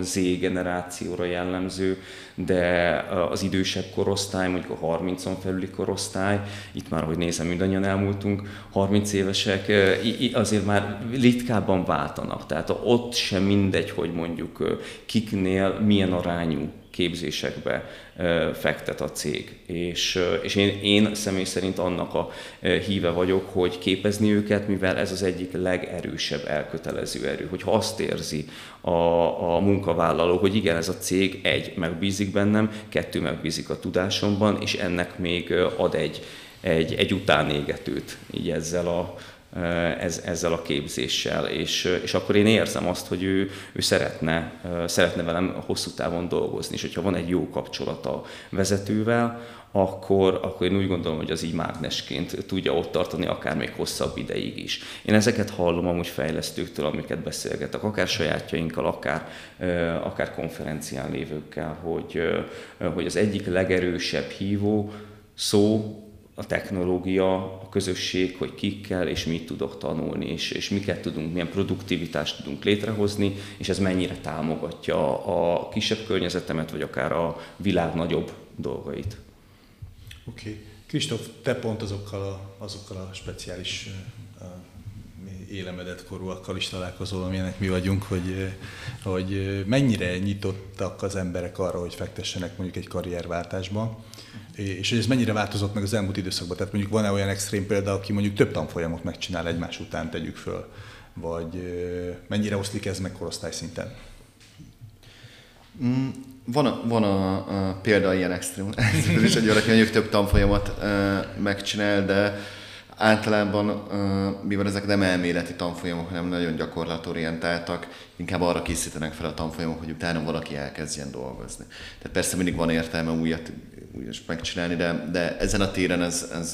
Z generációra jellemző, de az idősebb korosztály, mondjuk a 30-on felüli korosztály, itt már, hogy nézem, mindannyian elmúltunk, 30 évesek azért már ritkábban váltanak. Tehát ott sem mindegy, hogy mondjuk kiknél milyen arányú képzésekbe fektet a cég. És, és én, én személy szerint annak a híve vagyok, hogy képezni őket, mivel ez az egyik legerősebb elkötelező erő, hogyha azt érzi a, a munkavállaló, hogy igen, ez a cég egy, megbízik bennem, kettő, megbízik a tudásomban, és ennek még ad egy, egy, egy utánégetőt így ezzel a, ez, ezzel a képzéssel, és, és akkor én érzem azt, hogy ő, ő szeretne, szeretne velem hosszú távon dolgozni, és hogyha van egy jó kapcsolat a vezetővel, akkor, akkor én úgy gondolom, hogy az így mágnesként tudja ott tartani akár még hosszabb ideig is. Én ezeket hallom amúgy fejlesztőktől, amiket beszélgetek, akár sajátjainkkal, akár, akár konferencián lévőkkel, hogy, hogy az egyik legerősebb hívó szó a technológia, a közösség, hogy kikkel és mit tudok tanulni, és, és miket tudunk, milyen produktivitást tudunk létrehozni, és ez mennyire támogatja a kisebb környezetemet, vagy akár a világ nagyobb dolgait. Oké. Okay. Kristóf, te pont azokkal a, azokkal a speciális élemedett korúakkal is találkozol, amilyenek mi vagyunk, hogy, hogy mennyire nyitottak az emberek arra, hogy fektessenek mondjuk egy karrierváltásba, és hogy ez mennyire változott meg az elmúlt időszakban. Tehát mondjuk van-e olyan extrém példa, aki mondjuk több tanfolyamot megcsinál egymás után, tegyük föl, vagy mennyire oszlik ez meg korosztály szinten? Mm, van a, van a, a példa ilyen extrém, ez is egy valaki mondjuk több tanfolyamat uh, megcsinál, de általában, uh, mivel ezek nem elméleti tanfolyamok, hanem nagyon gyakorlatorientáltak, inkább arra készítenek fel a tanfolyamok, hogy utána valaki elkezdjen dolgozni. Tehát persze mindig van értelme újat, újat megcsinálni, de, de ezen a téren ez, ez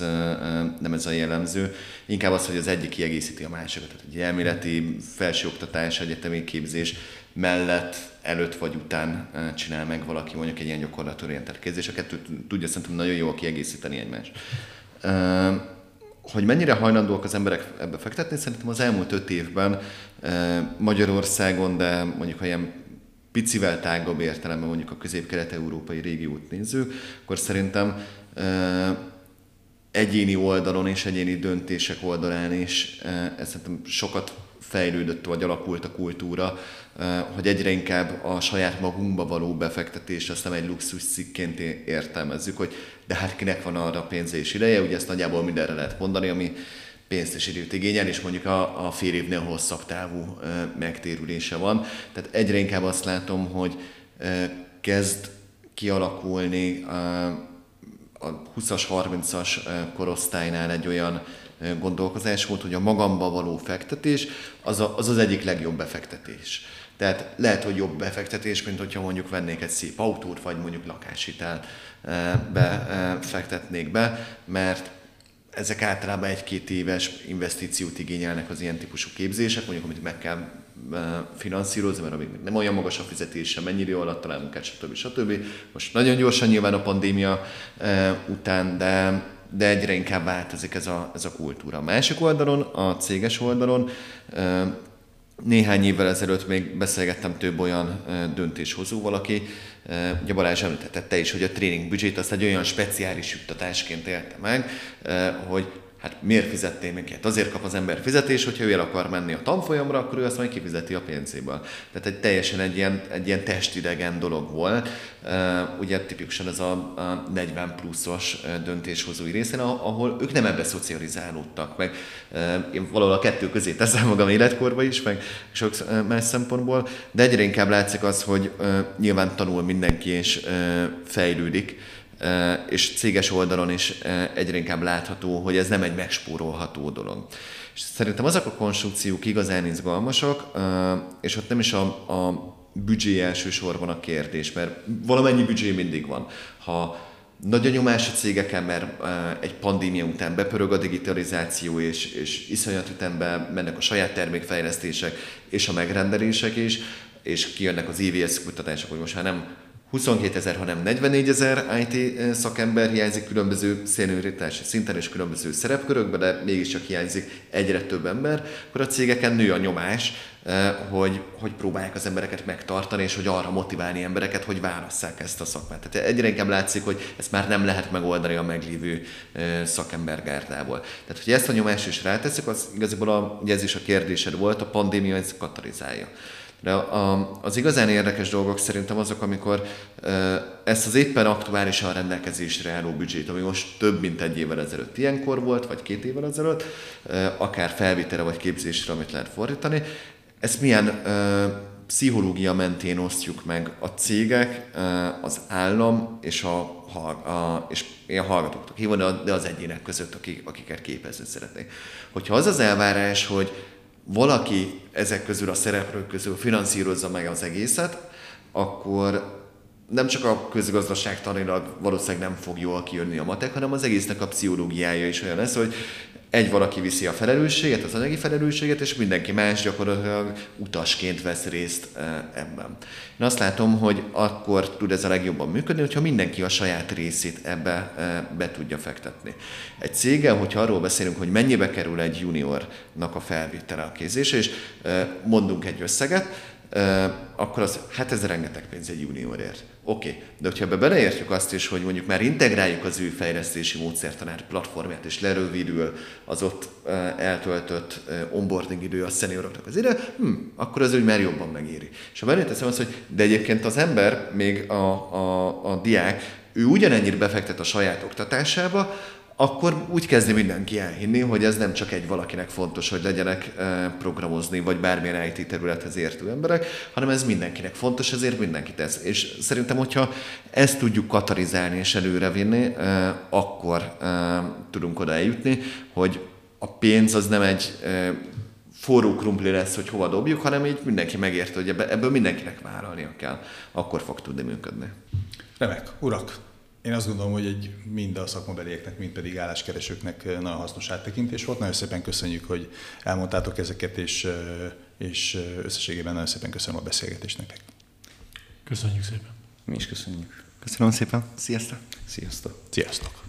nem ez a jellemző. Inkább az, hogy az egyik kiegészíti a másikat. Tehát egy elméleti felsőoktatás, egyetemi képzés mellett, előtt vagy után csinál meg valaki mondjuk egy ilyen gyakorlatorientált képzés. A kettőt tudja szerintem nagyon jól kiegészíteni egymást. Hogy mennyire hajlandóak az emberek ebbe fektetni, szerintem az elmúlt öt évben Magyarországon, de mondjuk ha ilyen picivel tágabb értelemben mondjuk a közép-kelet-európai régiót nézzük, akkor szerintem egyéni oldalon és egyéni döntések oldalán is ez szerintem sokat fejlődött vagy alakult a kultúra, hogy egyre inkább a saját magunkba való befektetés, azt nem egy luxus cikként értelmezzük, hogy de hát kinek van arra pénze és ideje, ugye ezt nagyjából mindenre lehet mondani, ami pénzt és időt igényel, és mondjuk a, a fél évnél hosszabb távú megtérülése van. Tehát egyre inkább azt látom, hogy kezd kialakulni a 20-as, 30-as korosztálynál egy olyan gondolkozás volt, hogy a magamba való fektetés az, a, az az egyik legjobb befektetés. Tehát lehet, hogy jobb befektetés, mint hogyha mondjuk vennék egy szép autót, vagy mondjuk lakáshitel befektetnék be, mert ezek általában egy-két éves investíciót igényelnek az ilyen típusú képzések, mondjuk amit meg kell finanszírozni, mert amíg nem olyan magas a fizetése, mennyire jól alatt talál munkát, stb. stb. Most nagyon gyorsan nyilván a pandémia után, de, de egyre inkább változik ez a, ez a kultúra. A másik oldalon, a céges oldalon néhány évvel ezelőtt még beszélgettem több olyan döntéshozóval, aki, ugye Balázs említette is, hogy a tréning büdzsét azt egy olyan speciális juttatásként élte meg, hogy hát miért fizettél Hát azért kap az ember fizetés, hogyha ő el akar menni a tanfolyamra, akkor ő azt majd kifizeti a pénzéből. Tehát egy teljesen egy ilyen, egy ilyen testidegen dolog volt. Ugye tipikusan ez a, a 40 pluszos döntéshozói részén, ahol ők nem ebbe szocializálódtak meg. Én valahol a kettő közé teszem magam életkorba is, meg sok más szempontból, de egyre inkább látszik az, hogy nyilván tanul mindenki és fejlődik, és céges oldalon is egyre inkább látható, hogy ez nem egy megspórolható dolog. És szerintem azok a konstrukciók igazán izgalmasak, és ott nem is a, a büdzsé elsősorban a kérdés, mert valamennyi büdzsé mindig van. Ha nagy a nyomás a cégeken, mert egy pandémia után bepörög a digitalizáció, és, és iszonyat ütemben mennek a saját termékfejlesztések és a megrendelések is, és kijönnek az EVS kutatások, hogy most már nem 22 ezer, hanem 44 ezer IT szakember hiányzik különböző szénőrítási szinten és különböző szerepkörökben, de mégiscsak hiányzik egyre több ember, akkor a cégeken nő a nyomás, eh, hogy, hogy próbálják az embereket megtartani, és hogy arra motiválni embereket, hogy válasszák ezt a szakmát. Tehát egyre inkább látszik, hogy ezt már nem lehet megoldani a meglévő eh, szakembergárdából. Tehát, hogy ezt a nyomást is ráteszik, az igazából a, ugye ez is a kérdésed volt, a pandémia ez katalizálja. De a, az igazán érdekes dolgok szerintem azok, amikor ezt az éppen aktuálisan rendelkezésre álló büdzsét, ami most több mint egy évvel ezelőtt ilyenkor volt, vagy két évvel ezelőtt, akár felvételre vagy képzésre, amit lehet fordítani, ezt milyen pszichológia mentén osztjuk meg a cégek, az állam és a, a és ilyen hallgatóknak hívni, de az egyének között, akik, akiket képezni szeretnék. Hogyha az az elvárás, hogy valaki ezek közül a szereplők közül finanszírozza meg az egészet, akkor nem csak a közgazdaságtanilag valószínűleg nem fog jól kijönni a matek, hanem az egésznek a pszichológiája is olyan lesz, hogy egy valaki viszi a felelősséget, az anyagi felelősséget, és mindenki más gyakorlatilag utasként vesz részt ebben. Én azt látom, hogy akkor tud ez a legjobban működni, hogyha mindenki a saját részét ebbe be tudja fektetni. Egy céggel, hogyha arról beszélünk, hogy mennyibe kerül egy juniornak a felvétele a kézése, és mondunk egy összeget, akkor az, hát ez rengeteg pénz egy juniorért. Oké, okay. de hogyha ebbe beleértjük azt is, hogy mondjuk már integráljuk az ő fejlesztési módszertanár platformját, és lerövidül az ott eltöltött onboarding idő a szenioroknak az ide, hm, akkor az úgy már jobban megéri. És ha teszem azt, hogy de egyébként az ember, még a, a, a diák, ő ugyanennyit befektet a saját oktatásába, akkor úgy kezdi mindenki elhinni, hogy ez nem csak egy valakinek fontos, hogy legyenek eh, programozni, vagy bármilyen IT területhez értő emberek, hanem ez mindenkinek fontos, ezért mindenki tesz. És szerintem, hogyha ezt tudjuk katalizálni és előrevinni, eh, akkor eh, tudunk oda eljutni, hogy a pénz az nem egy forró krumpli lesz, hogy hova dobjuk, hanem így mindenki megérte, hogy ebből mindenkinek vállalnia kell. Akkor fog tudni működni. Remek. Urak, én azt gondolom, hogy egy mind a szakmabelieknek, mind pedig álláskeresőknek nagyon hasznos áttekintés volt. Nagyon szépen köszönjük, hogy elmondtátok ezeket, és, és összességében nagyon szépen köszönöm a beszélgetést nektek. Köszönjük szépen. Mi is köszönjük. Köszönöm szépen. Sziasztok. Sziasztok. Sziasztok.